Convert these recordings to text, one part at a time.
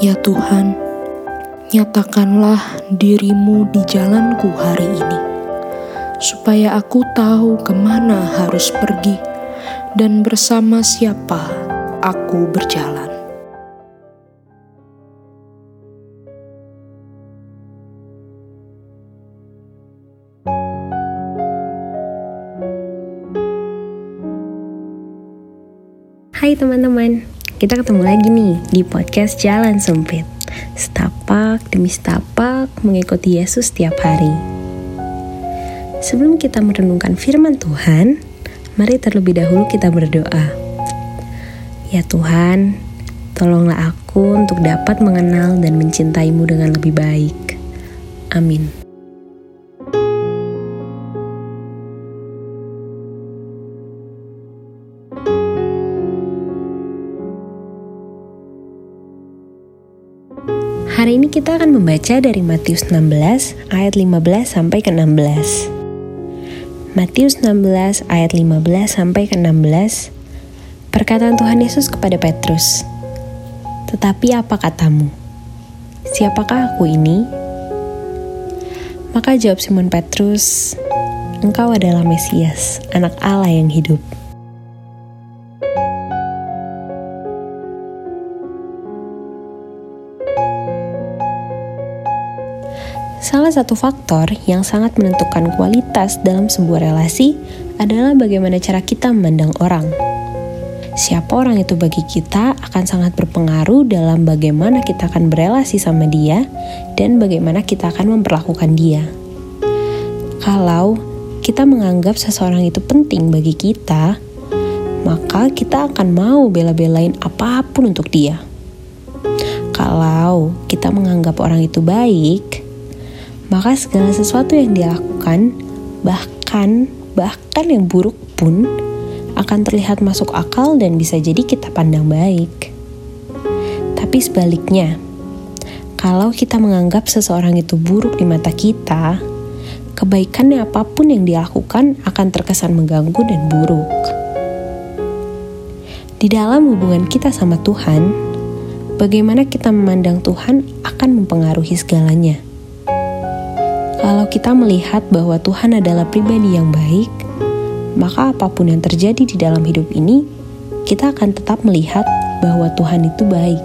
Ya Tuhan, nyatakanlah dirimu di jalanku hari ini, supaya aku tahu ke mana harus pergi dan bersama siapa aku berjalan. Hai teman-teman, kita ketemu lagi nih di podcast Jalan Sempit. Setapak demi setapak mengikuti Yesus setiap hari. Sebelum kita merenungkan firman Tuhan, mari terlebih dahulu kita berdoa. Ya Tuhan, tolonglah aku untuk dapat mengenal dan mencintaimu dengan lebih baik. Amin. Hari ini kita akan membaca dari Matius 16 ayat 15 sampai ke 16. Matius 16 ayat 15 sampai ke 16. Perkataan Tuhan Yesus kepada Petrus. Tetapi apa katamu? Siapakah aku ini? Maka jawab Simon Petrus, Engkau adalah Mesias, anak Allah yang hidup. Salah satu faktor yang sangat menentukan kualitas dalam sebuah relasi adalah bagaimana cara kita memandang orang. Siapa orang itu bagi kita akan sangat berpengaruh dalam bagaimana kita akan berelasi sama dia dan bagaimana kita akan memperlakukan dia. Kalau kita menganggap seseorang itu penting bagi kita, maka kita akan mau bela-belain apa pun untuk dia. Kalau kita menganggap orang itu baik, maka segala sesuatu yang dia lakukan, bahkan bahkan yang buruk pun akan terlihat masuk akal dan bisa jadi kita pandang baik. Tapi sebaliknya, kalau kita menganggap seseorang itu buruk di mata kita, kebaikannya apa pun yang dia lakukan akan terkesan mengganggu dan buruk. Di dalam hubungan kita sama Tuhan, bagaimana kita memandang Tuhan akan mempengaruhi segalanya. Kalau kita melihat bahwa Tuhan adalah pribadi yang baik, maka apa pun yang terjadi di dalam hidup ini, kita akan tetap melihat bahwa Tuhan itu baik.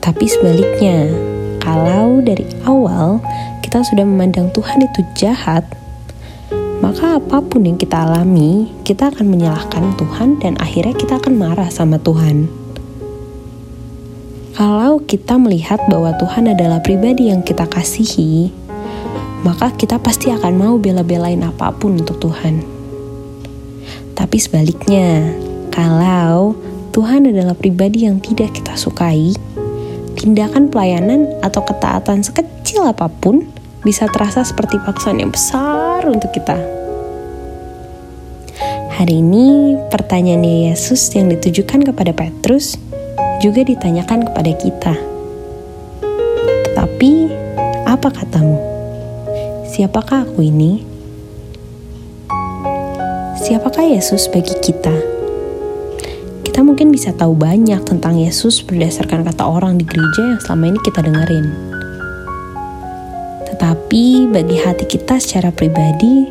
Tapi sebaliknya, kalau dari awal kita sudah memandang Tuhan itu jahat, maka apa pun yang kita alami, kita akan menyalahkan Tuhan dan akhirnya kita akan marah sama Tuhan. Kalau kita melihat bahwa Tuhan adalah pribadi yang kita kasihi, maka kita pasti akan mau bela-belain apa pun untuk Tuhan. Tapi sebaliknya, kalau Tuhan adalah pribadi yang tidak kita sukai, tindakan pelayanan atau ketaatan sekecil apa pun bisa terasa seperti paksaan yang besar untuk kita. Hari ini, pertanyaan Yesus yang ditujukan kepada Petrus juga ditanyakan kepada kita. Tetapi, apa katamu? Siapakah aku ini? Siapakah Yesus bagi kita? Kita mungkin bisa tahu banyak tentang Yesus berdasarkan kata orang di gereja yang selama ini kita dengerin. Tetapi bagi hati kita secara pribadi,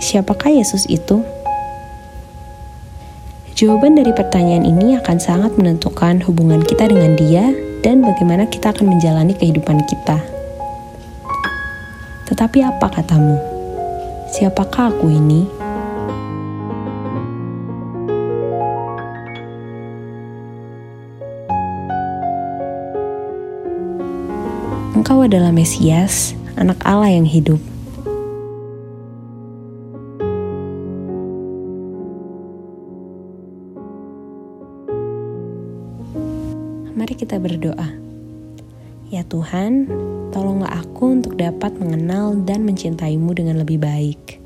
siapakah Yesus itu? Jawaban dari pertanyaan ini akan sangat menentukan hubungan kita dengan Dia dan bagaimana kita akan menjalani kehidupan kita. Tetapi apa katamu? Siapakah aku ini? Engkau adalah Mesias, anak Allah yang hidup. Mari kita berdoa. Ya Tuhan, tolonglah aku untuk dapat mengenal dan mencintaimu dengan lebih baik.